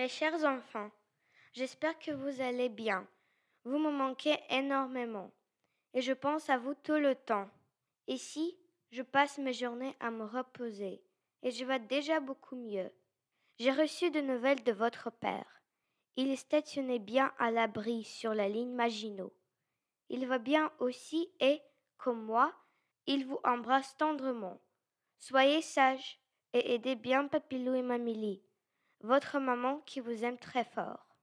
Mes chers enfants, j'espère que vous allez bien. Vous me manquez énormément et je pense à vous tout le temps. Ici, je passe mes journées à me reposer et je vais déjà beaucoup mieux. J'ai reçu de nouvelles de votre père. Il est stationné bien à l'abri sur la ligne Maginot. Il va bien aussi et, comme moi, il vous embrasse tendrement. Soyez sages et aidez bien Papilou et Mamili votre maman qui vous aime très fort.